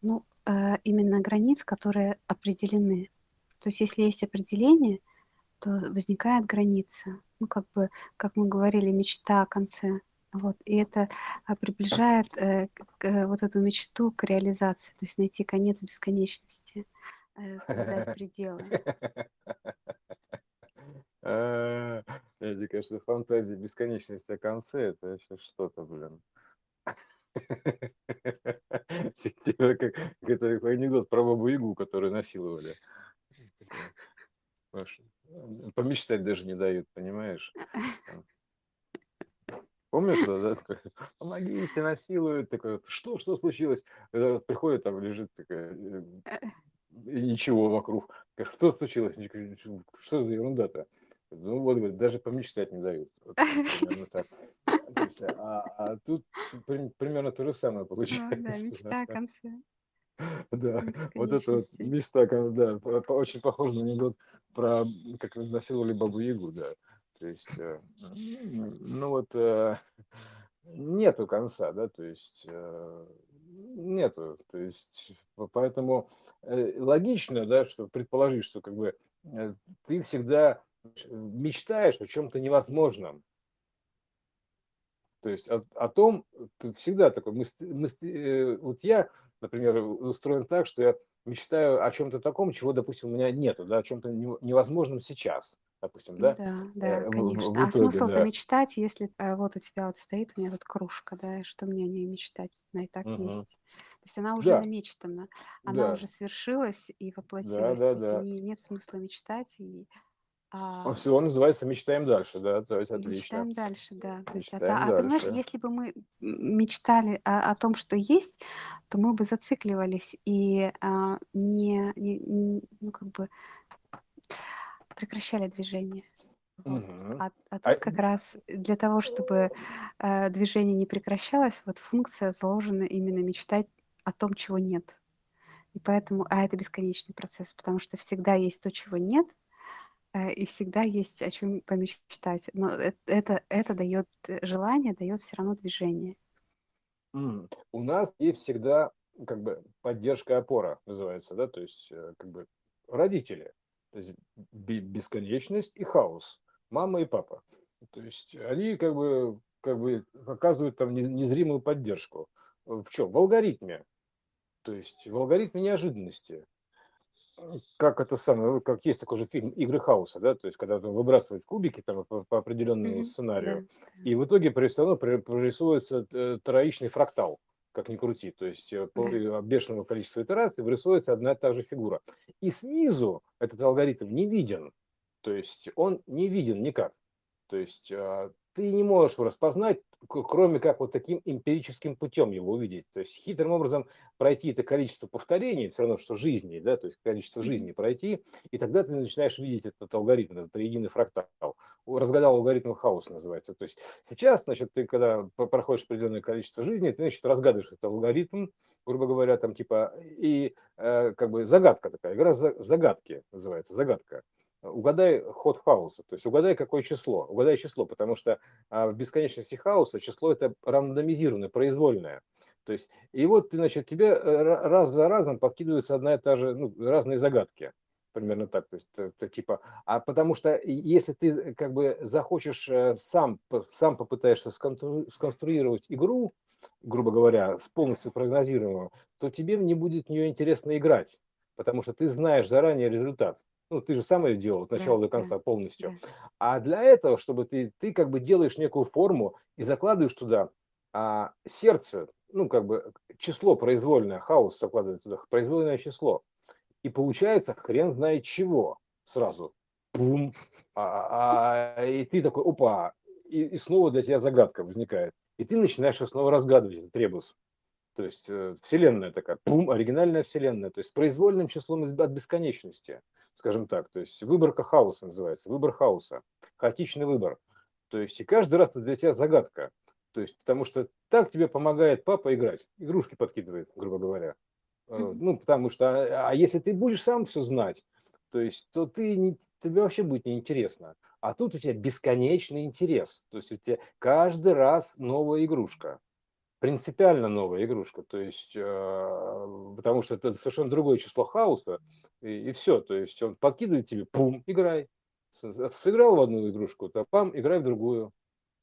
Ну, э, именно границ, которые определены. То есть, если есть определение, то возникает граница. Ну, как бы, как мы говорили, мечта о конце. Вот. И это а, приближает э, к- к, вот эту мечту к реализации, то есть найти конец бесконечности, э, создать пределы. А, Мне кажется, фантазия бесконечности о конце это вообще что-то, блин. Типа Как это анекдот про бабу Ягу, которую насиловали. Помечтать даже не дают, понимаешь? Помнишь да? Такой, Помогите, насилуют. Такой, что, что случилось? Приходит, там лежит такая, э, и ничего вокруг. Что случилось? Что за ерунда-то? Ну вот, говорит, даже помечтать не дают. Вот, примерно так. а, а тут примерно то же самое получается. Ну, да, мечта о конце. Да, вот это вот мечта, да, очень похоже на анекдот про как насиловали бабу Ягу, да. То есть, э, ну вот, э, нету конца, да, то есть, э, нету, то есть, поэтому логично, да, что предположить, что как бы ты всегда мечтаешь о чем-то невозможном. То есть о, о том, ты всегда такой, мы, мы, вот я, например, устроен так, что я мечтаю о чем-то таком, чего, допустим, у меня нету, да, о чем-то невозможном сейчас допустим, да? Да, да, э, конечно. В, в а смысл-то да. мечтать, если э, вот у тебя вот стоит у меня тут кружка, да, что мне о ней мечтать, она и так угу. есть. То есть она уже да. намечтана, она да. уже свершилась и воплотилась. Да, да, то есть да. нет смысла мечтать и а... Все называется «Мечтаем дальше», да, то есть отлично. Мечтаем дальше, да. То есть, а, а понимаешь, если бы мы мечтали о, о том, что есть, то мы бы зацикливались и а, не, не, ну как бы прекращали движение. Вот. Угу. А, а тут а... как раз для того, чтобы э, движение не прекращалось, вот функция заложена именно мечтать о том, чего нет. И поэтому, а это бесконечный процесс, потому что всегда есть то, чего нет, и всегда есть о чем помечтать. Но это, это, это дает э, желание, дает все равно движение. Mm. У нас есть всегда как бы поддержка опора называется, да, то есть э, как бы родители то есть бесконечность и хаос. Мама и папа. То есть они как бы, как бы оказывают там незримую поддержку. В чем? В алгоритме. То есть в алгоритме неожиданности. Как это самое, как есть такой же фильм «Игры хаоса», да, то есть когда там выбрасывают кубики там по, по определенному mm-hmm. сценарию, да, и в итоге все равно прорисовывается э, троичный фрактал как ни крути. То есть э, по бешеному количеству итераций вырисовывается одна и та же фигура. И снизу этот алгоритм не виден. То есть он не виден никак. То есть а, ты не можешь его распознать, кроме как вот таким эмпирическим путем его увидеть. То есть хитрым образом пройти это количество повторений, все равно, что жизни, да, то есть количество жизни пройти, и тогда ты начинаешь видеть этот алгоритм, этот единый фрактал. Разгадал алгоритм хаоса называется. То есть сейчас, значит, ты когда проходишь определенное количество жизни, ты, значит, разгадываешь этот алгоритм, грубо говоря, там типа, и э, как бы загадка такая, игра загадки называется, загадка угадай ход хаоса, то есть угадай какое число, угадай число, потому что а, в бесконечности хаоса число это рандомизированное, произвольное. То есть, и вот, значит, тебе э, раз за разом подкидывается одна и та же, ну, разные загадки примерно так, то есть это, типа, а потому что если ты э, как бы захочешь э, сам, сам попытаешься сконструировать игру, грубо говоря, с полностью прогнозируемую, то тебе не будет в нее интересно играть, потому что ты знаешь заранее результат. Ну, ты же сам ее делал от начала да, до конца да, полностью. Да. А для этого, чтобы ты, ты как бы делаешь некую форму и закладываешь туда а, сердце, ну, как бы число произвольное, хаос закладывает туда, произвольное число. И получается хрен знает чего сразу. Бум. А, а, и ты такой, опа, и, и снова для тебя загадка возникает. И ты начинаешь снова разгадывать этот ребус. То есть э, вселенная такая, пум, оригинальная вселенная, то есть с произвольным числом от бесконечности, скажем так. То есть выборка хаоса называется, выбор хаоса, хаотичный выбор. То есть и каждый раз это для тебя загадка. То есть потому что так тебе помогает папа играть, игрушки подкидывает, грубо говоря. Mm-hmm. Ну, потому что, а, а если ты будешь сам все знать, то есть, то ты не, тебе вообще будет неинтересно. А тут у тебя бесконечный интерес. То есть у тебя каждый раз новая игрушка принципиально новая игрушка, то есть, э, потому что это совершенно другое число хаоса, и, и все, то есть он подкидывает тебе, пум, играй. Сыграл в одну игрушку, то пам, играй в другую,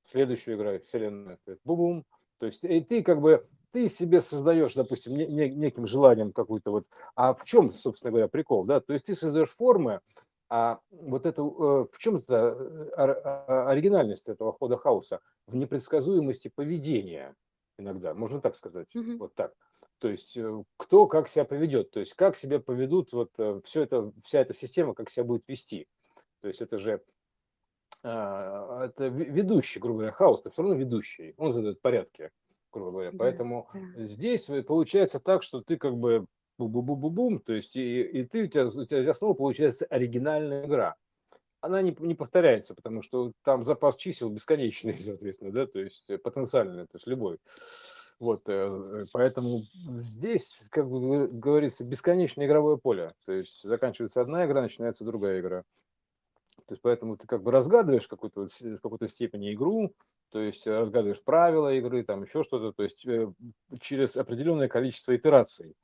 следующую играй, вселенная, бум-бум. То есть и ты как бы, ты себе создаешь, допустим, не, неким желанием какую-то вот, а в чем, собственно говоря, прикол, да, то есть ты создаешь формы, А вот это, в чем это оригинальность этого хода хаоса? В непредсказуемости поведения иногда, можно так сказать, mm-hmm. вот так. То есть кто как себя поведет, то есть как себя поведут вот все это, вся эта система, как себя будет вести. То есть это же а, это ведущий, грубо говоря, хаос, это все равно ведущий, он задает порядки, грубо говоря. Да, Поэтому да. здесь получается так, что ты как бы бу-бу-бу-бум, то есть и, и ты, у тебя, у тебя снова получается оригинальная игра. Она не, не повторяется, потому что там запас чисел бесконечный, соответственно, да, то есть потенциальный, то есть любой. Вот, э, поэтому здесь, как говорится, бесконечное игровое поле. То есть заканчивается одна игра, начинается другая игра. То есть поэтому ты как бы разгадываешь какую-то в какой-то степени игру, то есть разгадываешь правила игры, там еще что-то, то есть э, через определенное количество итераций.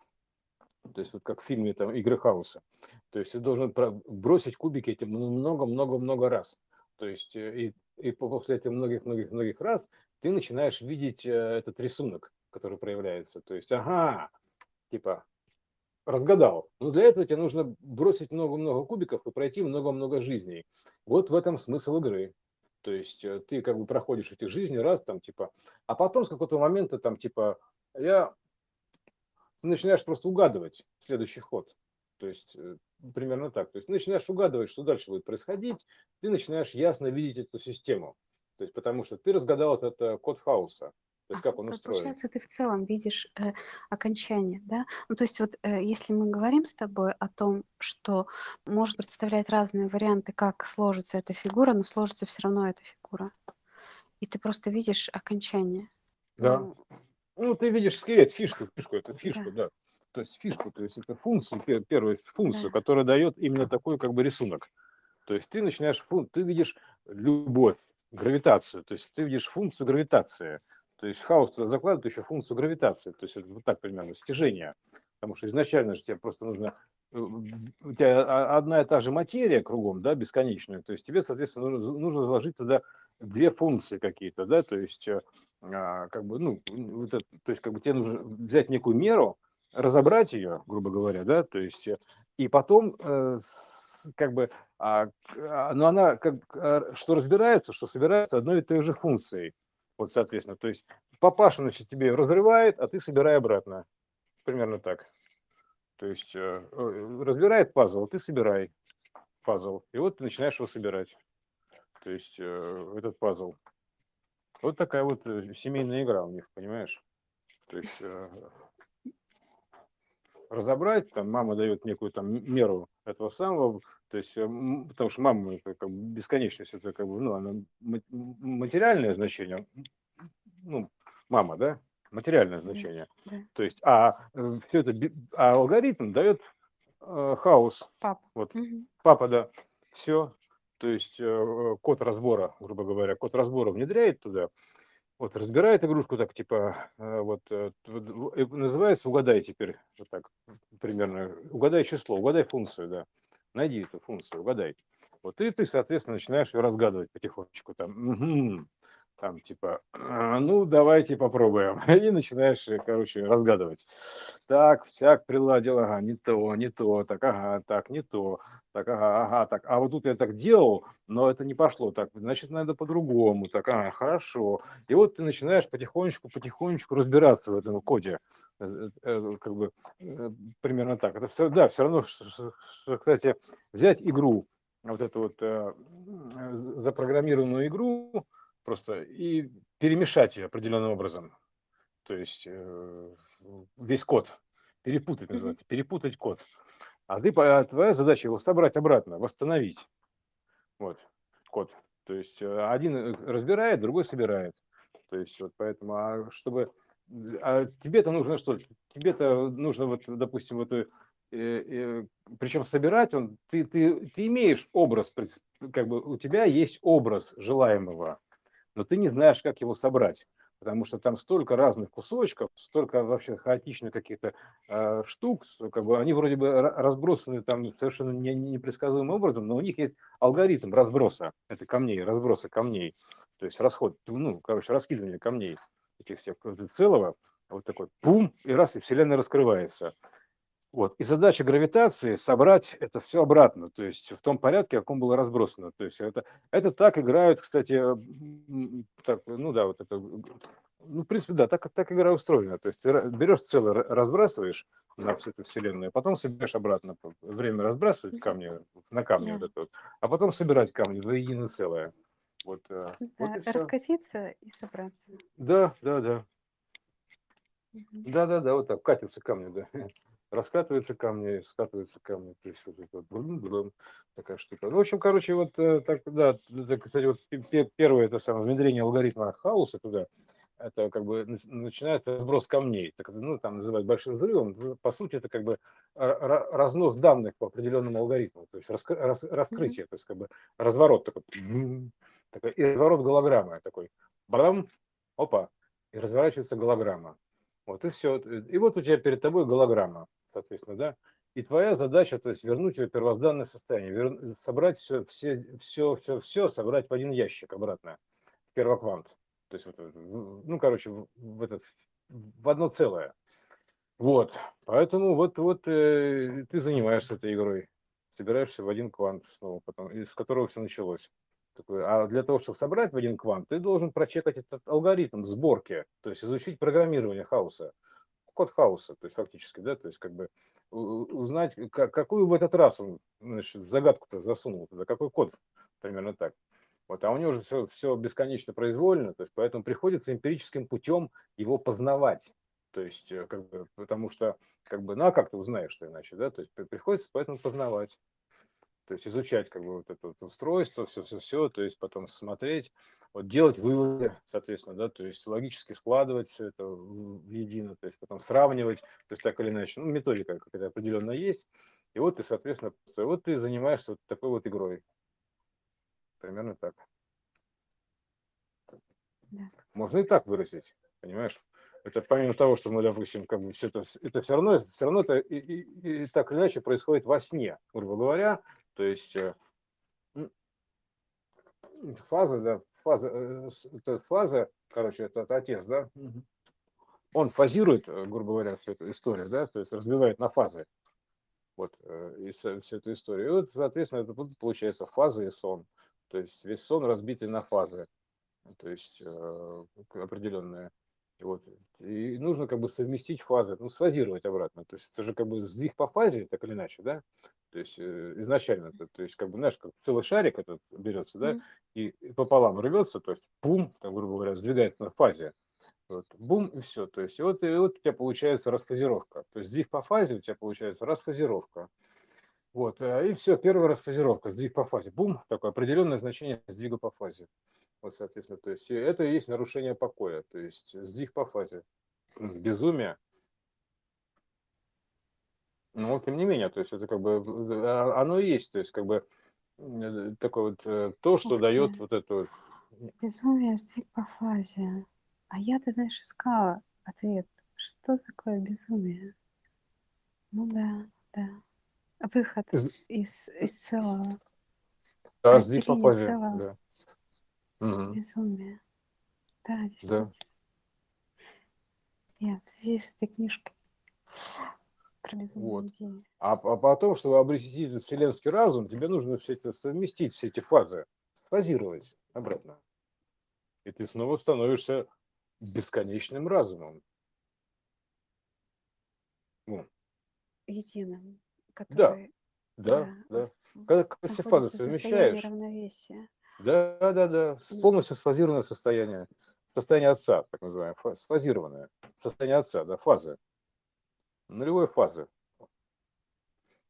То есть вот как в фильме там «Игры хаоса». То есть ты должен бросить кубики эти много-много-много раз. То есть э, и, и после этих многих-многих-многих раз ты начинаешь видеть э, этот рисунок, который проявляется. То есть, ага, типа, разгадал. Но для этого тебе нужно бросить много-много кубиков и пройти много-много жизней. Вот в этом смысл игры. То есть э, ты как бы проходишь эти жизни раз, там, типа, а потом с какого-то момента, там, типа, я... Ты начинаешь просто угадывать следующий ход. То есть э, примерно так. То есть начинаешь угадывать, что дальше будет происходить, ты начинаешь ясно видеть эту систему. То есть потому что ты разгадал этот э, код хаоса. То есть как он устроен? Получается, ты в целом видишь э, окончание, да? Ну, то есть вот э, если мы говорим с тобой о том, что может представлять разные варианты, как сложится эта фигура, но сложится все равно эта фигура. И ты просто видишь окончание. Да. Ну, ну ты видишь скелет, фишку, фишку, это фишку, да. То есть фишку, то есть это функцию, первую функцию, которая дает именно такой как бы рисунок. То есть ты начинаешь, ты видишь любовь, гравитацию, то есть ты видишь функцию гравитации. То есть хаос туда закладывает еще функцию гравитации, то есть это вот так примерно, стяжение. Потому что изначально же тебе просто нужно э, у тебя одна и та же материя кругом, да, бесконечная, то есть тебе, соответственно, нужно, нужно заложить туда две функции какие-то, да, то есть э, как бы, ну, вот это, то есть как бы тебе нужно взять некую меру, разобрать ее, грубо говоря, да, то есть э, и потом как бы, а, а, но она как, что разбирается, что собирается одной и той же функцией. Вот, соответственно, то есть папаша, значит, тебе разбирает, а ты собирай обратно. Примерно так. То есть э, э, разбирает пазл, а ты собирай пазл. И вот ты начинаешь его собирать. То есть э, этот пазл. Вот такая вот семейная игра у них, понимаешь? То есть разобрать, там мама дает некую там меру этого самого, то есть, потому что мама это как бы бесконечность, это как бы, ну, она материальное значение, ну, мама, да, материальное значение. Да. То есть, а э, все это, а алгоритм дает э, хаос. Папа. Вот, угу. папа, да, все. То есть э, код разбора, грубо говоря, код разбора внедряет туда, вот разбирает игрушку так, типа, э, вот, э, называется «Угадай теперь», вот так, примерно, угадай число, угадай функцию, да, найди эту функцию, угадай. Вот и ты, соответственно, начинаешь ее разгадывать потихонечку, там, угу, там типа, «А, ну давайте попробуем. И начинаешь, э, короче, разгадывать. Так, всяк приладил, ага, не то, не то, так, ага, так, не то, так, ага, ага, так. А вот тут я так делал, но это не пошло, так, значит, надо по-другому, так, ага, хорошо. И вот ты начинаешь потихонечку, потихонечку разбираться в этом коде, э, э, как бы примерно так. Это все, да, все равно, кстати, взять игру, вот эту вот запрограммированную игру, просто и перемешать ее определенным образом. То есть э, весь код перепутать называется, перепутать код. А ты, а твоя задача его собрать обратно, восстановить. Вот код. То есть э, один э, разбирает, другой собирает. То есть вот поэтому, а чтобы а тебе-то нужно что? Тебе-то нужно вот, допустим, вот причем собирать он, ты, ты, ты имеешь образ, как бы у тебя есть образ желаемого, но ты не знаешь, как его собрать, потому что там столько разных кусочков, столько вообще хаотичных каких-то э, штук, как бы они вроде бы разбросаны там совершенно не, непредсказуемым образом, но у них есть алгоритм разброса, это камней, разброса камней, то есть расход, ну, короче, раскидывание камней этих всех целого, вот такой пум, и раз, и Вселенная раскрывается. Вот. И задача гравитации собрать это все обратно, то есть в том порядке, в каком было разбросано. То есть это, это так играют, кстати, так, ну да, вот это, ну, в принципе, да, так, так игра устроена. То есть ты берешь целое, разбрасываешь на всю эту вселенную, а потом собираешь обратно. Время разбрасывать камни на камни, Да. вот это вот, а потом собирать камни воедино целое. Вот, э, вот Да, и все. раскатиться и собраться. Да, да, да. Да, да, да, вот так катятся камни, да. Раскатываются камни, скатываются камни, то есть вот это вот брум-брум, такая штука. Ну, в общем, короче, вот э, так, да, это, кстати, вот пе- пе- первое это самое внедрение алгоритма хаоса туда, это как бы нач- начинается сброс камней, так, ну, там называют большим взрывом, Ну, по сути, это как бы ра- разнос данных по определенному алгоритму, то есть раска- рас- раскрытие, то есть как бы разворот такой, такой и разворот голограммы такой, бадам, опа, и разворачивается голограмма. Вот и все. И вот у тебя перед тобой голограмма, соответственно, да. И твоя задача, то есть вернуть ее в первозданное состояние, вер- собрать все, все, все, все, все, собрать в один ящик обратно, в первоквант. То есть, вот, ну, короче, в этот, в одно целое. Вот. Поэтому вот, вот э, ты занимаешься этой игрой, собираешься в один квант снова, потом, из которого все началось. Такой, А для того, чтобы собрать в один квант, ты должен прочекать этот алгоритм сборки, то есть изучить программирование хаоса, код хаоса, то есть фактически, да, то есть как бы узнать, ка- какую в этот раз он значит, загадку-то засунул туда, какой код, примерно так. Вот, а у него же все, все бесконечно произвольно, то есть поэтому приходится эмпирическим путем его познавать. То есть, э, как бы, потому что, как бы, ну а как ты узнаешь, что иначе, да? То есть при- приходится поэтому познавать. То есть изучать как бы вот это вот устройство, все-все-все, то есть потом смотреть, вот делать выводы, соответственно, да, то есть логически складывать все это в едино, то есть потом сравнивать, то есть так или иначе, ну, методика какая-то определенная есть, и вот ты, соответственно, вот ты занимаешься вот такой вот игрой. Примерно так. Да. Можно и так выразить, понимаешь? Это помимо того, что мы, допустим, как бы все это, это все равно, все равно это и, и- и так или иначе происходит во сне, грубо говоря. То есть э, фаза, да, фаза, это фаза, короче, это, это отец, да, он фазирует, э, грубо говоря, всю эту историю, да, то есть разбивает на фазы, вот, э, и всю эту историю. И вот, соответственно, это получается фаза и сон. То есть весь сон разбитый на фазы, то есть определенные. И вот и нужно как бы совместить фазы, ну, сфазировать обратно. То есть это же как бы сдвиг по фазе, так или иначе, да? То есть э, изначально, то, то есть как бы, знаешь, как целый шарик этот берется, да, Мгм. и и пополам рвется, то есть бум, там, грубо говоря, сдвигается на фазе. Вот, бум, и все. То есть и вот, и вот у тебя получается расфазировка. То есть сдвиг по фазе у тебя получается расфазировка. Вот, э, и все, первая расфазировка, сдвиг по фазе. Бум, такое определенное значение сдвига по фазе. Вот, соответственно, то есть это и есть нарушение покоя, то есть сдвиг по фазе. Безумие. Но тем не менее, то есть это как бы а- оно и есть, то есть как бы э, такое вот э, то, что Ух дает ты. вот это вот. Безумие, сдвиг по фазе. А я, ты знаешь, искала ответ. Что такое безумие? Ну да, да. Выход Из- из, целого. Да, сдвиг по фазе, целого. да. Мгм. Безумие. Да, Да. действительно. Я в связи с этой книжкой про безумные Вот. идеи. А, а потом, чтобы обрести этот вселенский разум, тебе нужно все это совместить, все эти фазы, фазировать обратно. И ты снова становишься бесконечным разумом. Ну, Единым, да, который да, да. в- Когда, когда все фазы совмещаешь, равновесия. да, да, да, с полностью сфазированное состояние, состояние отца, так называемое, фа- сфазированное, состояние отца, да, фазы, нулевой фазы.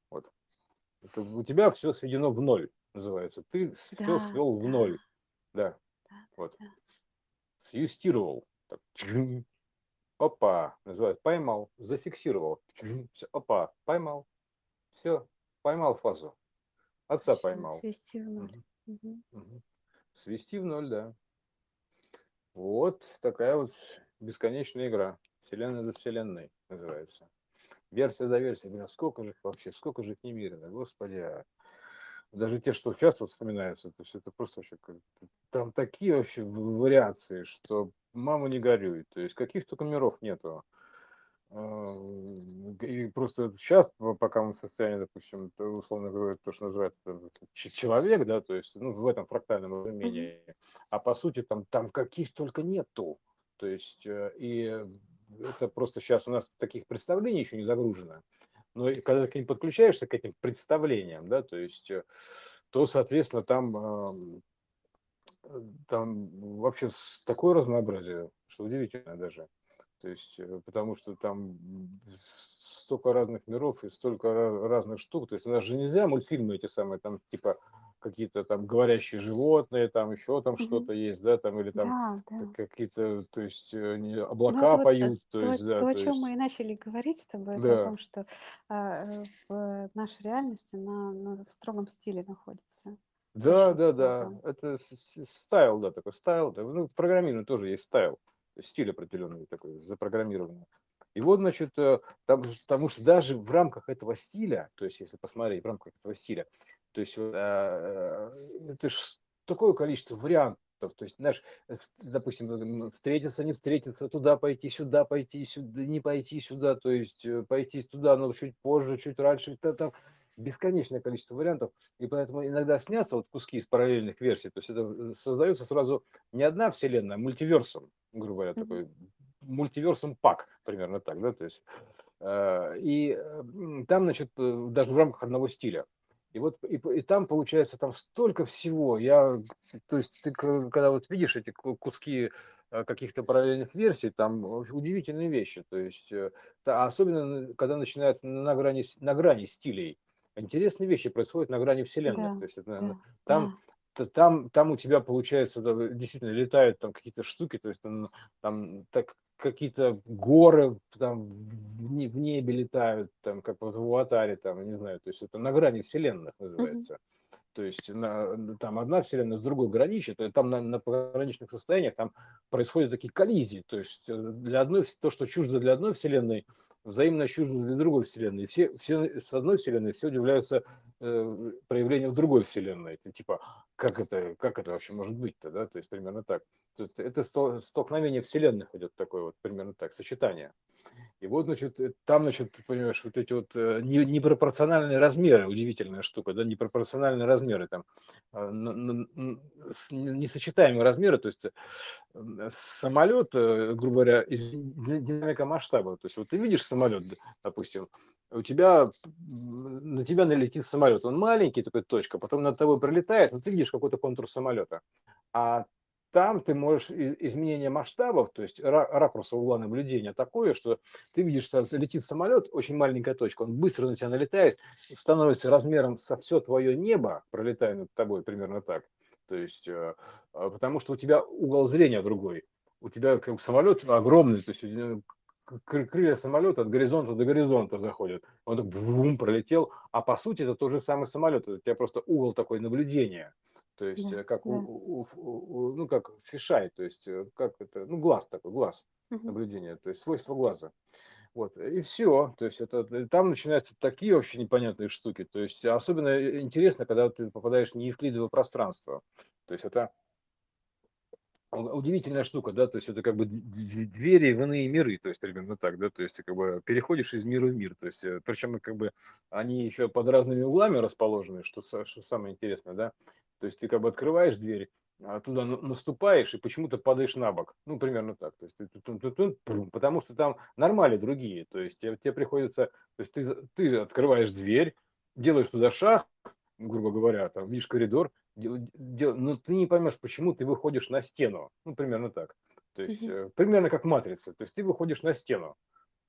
Вот. Это у тебя все сведено в ноль, называется. Ты все Да, свел в ноль. Да, да, вот. да. Съюстировал. Так, опа, называют, поймал, зафиксировал. всё, опа, поймал. Все, поймал фазу. Отца Точно, поймал. свести в ноль. Мгм. мгм. Свести в ноль, да. Вот такая вот бесконечная игра. Вселенная за вселенной называется. Версия за версией. Блин, сколько же их вообще, сколько же их немерено, господи. а. Даже те, что сейчас вот вспоминаются, то есть это просто вообще там такие вообще вариации, что мама не горюй. То есть каких только миров нету. И просто сейчас, пока мы в состоянии, допустим, условно говоря, то, что называется человек, да, то есть ну, в этом фрактальном разумении, а по сути там, там каких только нету. То есть э, и это просто сейчас у нас таких представлений еще не загружено. Но когда ты подключаешься к этим представлениям, да, то есть, э, то, соответственно, там, там вообще такое разнообразие, что удивительно даже. То есть, э, потому что там столько разных миров и столько разных штук. То есть, у нас же нельзя мультфильмы эти самые, там, типа, какие-то там говорящие животные, там еще там что-то есть, да, там, или там Да, да. какие-то, то есть, э, Ну, облака вот э, поют, то то, есть, да, то, о то чем мы и начали говорить с тобой, это о да. том, что э, в нашей реальности она, она в строгом стиле находится, Да, очень да, да, это style, да, такой style, да, ну, в программировании тоже есть style, стиль определенный такой, запрограммированный. И вот, значит, э, там, потому что даже в рамках этого стиля, то есть если посмотреть в рамках этого стиля, то есть а, э, это ж такое количество вариантов, то есть, знаешь, э, допустим, встретиться, не встретиться, туда пойти, сюда пойти, сюда, не пойти сюда, то есть э, пойти туда, но чуть позже, чуть раньше, та- там бесконечное количество вариантов, и поэтому иногда снятся вот куски из параллельных версий, то есть это создается сразу не одна вселенная, а мультиверсум, грубо говоря, такой мультиверсум пак, примерно так, да, то есть. Э, и там, значит, даже в рамках одного стиля. И вот и, и там получается там столько всего. Я, то есть ты когда вот видишь эти ку- куски э, каких-то параллельных версий, там удивительные вещи. То есть э, особенно когда начинается на грани на грани стилей, интересные вещи происходят на грани вселенных. Да, То есть это, да, там да. там, там у тебя получается действительно летают там какие-то штуки, то есть там, там так какие-то горы там в не- в небе летают, там как вот в Аватаре, там, не знаю, то есть это на грани вселенных называется. То есть на, там одна вселенная с другой граничит, и там на, на пограничных состояниях там происходят такие коллизии. То есть э, для одной, то, что чуждо для одной вселенной, взаимно чуждо для другой вселенной. Все, все с одной вселенной все удивляются э, проявлению другой вселенной. Это типа, как это, как это вообще может быть-то, да? То есть примерно так. Это стол- столкновение вселенных идет такое вот, примерно так, сочетание. И вот, значит, э, там, значит, понимаешь, вот эти вот э, не- непропорциональные размеры, удивительная штука, да, непропорциональные размеры там, э, несочетаемые размеры, то есть самолет, грубо говоря, из ди- динамика масштаба, то есть вот ты видишь самолет, допустим, у тебя на тебя налетит самолет, он маленький, такой точка, потом над тобой пролетает, но ты видишь какой-то контур самолета, а там ты можешь изменение масштабов, то есть ра- ракурса угла наблюдения такое, что ты видишь, что летит самолет, очень маленькая точка, он быстро на тебя налетает, становится размером со все твое небо, пролетая над тобой примерно так. То есть, э, а, потому что у тебя угол зрения другой. У тебя как самолет огромный, то есть э, крылья самолета от горизонта до горизонта заходят. Он так бум, пролетел, а по сути это тот же самый самолет. У тебя просто угол такой наблюдения. То есть Да, э, как, да. у- у- у- ну, как фишай, то есть э, как это, ну глаз такой, глаз Мгм. наблюдения, то есть свойство глаза. Вот, и все. То есть это, э, там начинаются такие вообще непонятные штуки. То есть особенно интересно, когда ты попадаешь в неевклидово пространство. То есть это удивительная штука, да, то есть это как бы двери в иные миры, то есть примерно так, да, то есть ты как бы переходишь из мира в мир, то есть э, причем как бы они еще под разными углами расположены, что, что самое интересное, да, то есть ты как бы открываешь дверь, а туда на- наступаешь и почему-то падаешь на бок, ну примерно так, то есть ты тун- тун, прум, потому что там нормали другие, то есть тебе, тебе приходится, то есть ты, ты открываешь дверь, делаешь туда шаг, грубо говоря, там видишь коридор, но ты не поймешь, почему ты выходишь на стену. Ну, примерно так. То есть, э, примерно как матрица. То есть, ты выходишь на стену.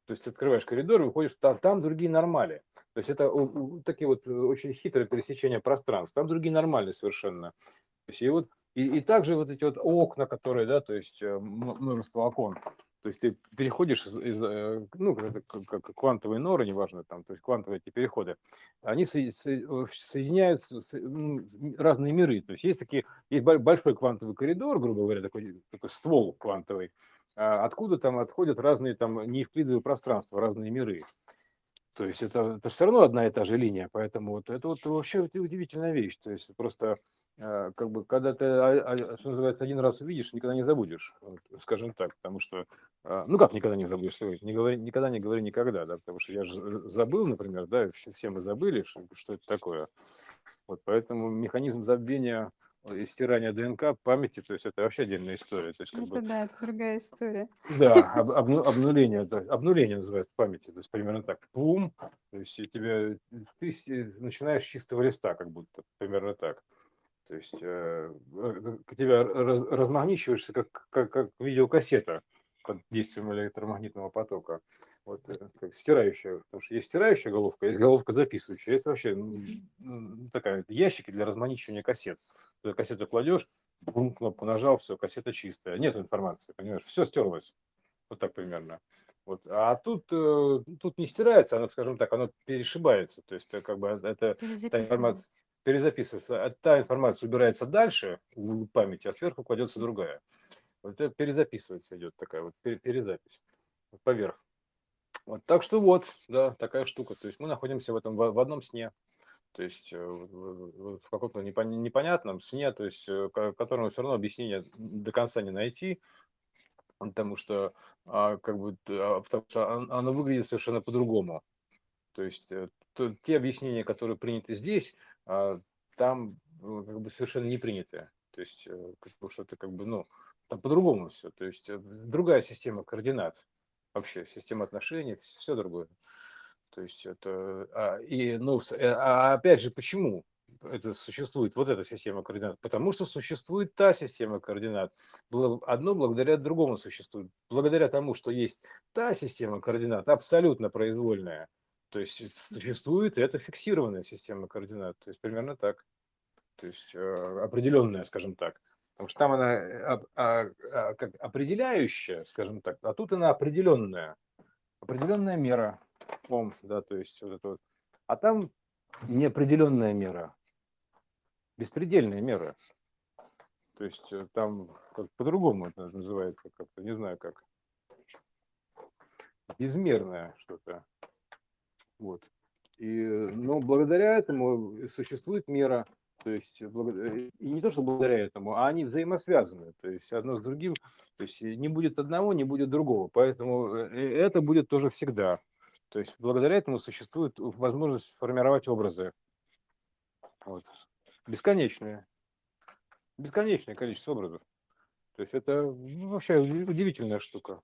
То есть, открываешь коридор, выходишь, там, там другие нормали. То есть, это у- у- такие вот э, очень хитрые пересечения пространств. Там другие нормальные совершенно. То есть, и вот и, и также вот эти вот окна, которые, да, то есть э, множество окон. То есть ты переходишь из, из, э, ну, как, квантовые норы, неважно, там, то есть квантовые эти переходы, они со- со- э, соединяются с- ну, разные миры. То есть есть такие, есть бо- большой квантовый коридор, грубо говоря, такой, такой ствол квантовый, а откуда там отходят разные там неевклидовые пространства, разные миры. То есть это, это все равно одна и та же линия, поэтому вот это вот вообще удивительная вещь. То есть просто э, как бы когда ты, а, а, что называется, один раз увидишь, никогда не забудешь, вот, скажем так, потому что, э, ну как никогда не забудешь, не говори, никогда не говори никогда, да, потому что я же забыл, например, да, все, все мы забыли, что, что это такое. Вот поэтому механизм забвения и стирание ДНК памяти, то есть это вообще отдельная история. То есть, как это бы, да, это другая история. Да, об, обну, обнуление, да, обнуление называется памяти, то есть примерно так, пум, то есть тебя, ты начинаешь с чистого листа, как будто, примерно так. То есть э, тебя раз, размагничиваешься, как, как, как видеокассета под действием электромагнитного потока вот э, как стирающая, потому что есть стирающая головка, есть головка записывающая, есть вообще ну, такая ящики для разманичивания кассет. Ты кассету кладешь, бум, кнопку нажал, все, кассета чистая, нет информации, понимаешь, все стерлось, вот так примерно. Вот. А тут, э, тут не стирается, оно, скажем так, оно перешибается, то есть э, как бы это та информация перезаписывается, а та информация убирается дальше в памяти, а сверху кладется другая. Вот это перезаписывается идет такая вот перезапись поверх. Вот, так что вот, да, такая штука. То есть мы находимся в этом в, в одном сне. То есть э, в, каком-то непонятном сне, то есть э, которому все равно объяснение до конца не найти, потому что а, как бы а, потому что оно выглядит совершенно по-другому. То есть э, те объяснения, которые приняты здесь, а, там как бы совершенно не приняты. То есть бы что-то как бы ну там по-другому все. То есть другая система координат вообще система отношений, все другое. То есть это... А, и, ну, э, а опять же, почему это существует, вот эта система координат? Потому что существует та система координат. Одно благодаря другому существует. Благодаря тому, что есть та система координат, абсолютно произвольная, то есть существует эта фиксированная система координат. То есть примерно так. То есть э, определенная, скажем так. Потому что там она а, а, а, как определяющая, скажем так, а тут она определенная. Определенная мера. Ом, да, то есть вот это вот. А там неопределенная мера. Беспредельная мера. То есть э, там как по-другому это называется, как-то, не знаю как. Безмерное что-то. Вот. И, ну, благодаря этому существует мера то есть, и не то, что благодаря этому, а они взаимосвязаны. То есть, одно с другим. То есть, не будет одного, не будет другого. Поэтому э, это будет тоже всегда. То есть, благодаря этому существует возможность формировать образы. Вот. Бесконечное. Бесконечное количество образов. То есть, это ну, вообще удивительная штука.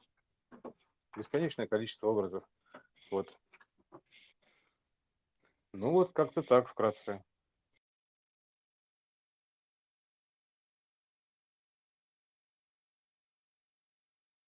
Бесконечное количество образов. Вот. Ну вот как-то так вкратце.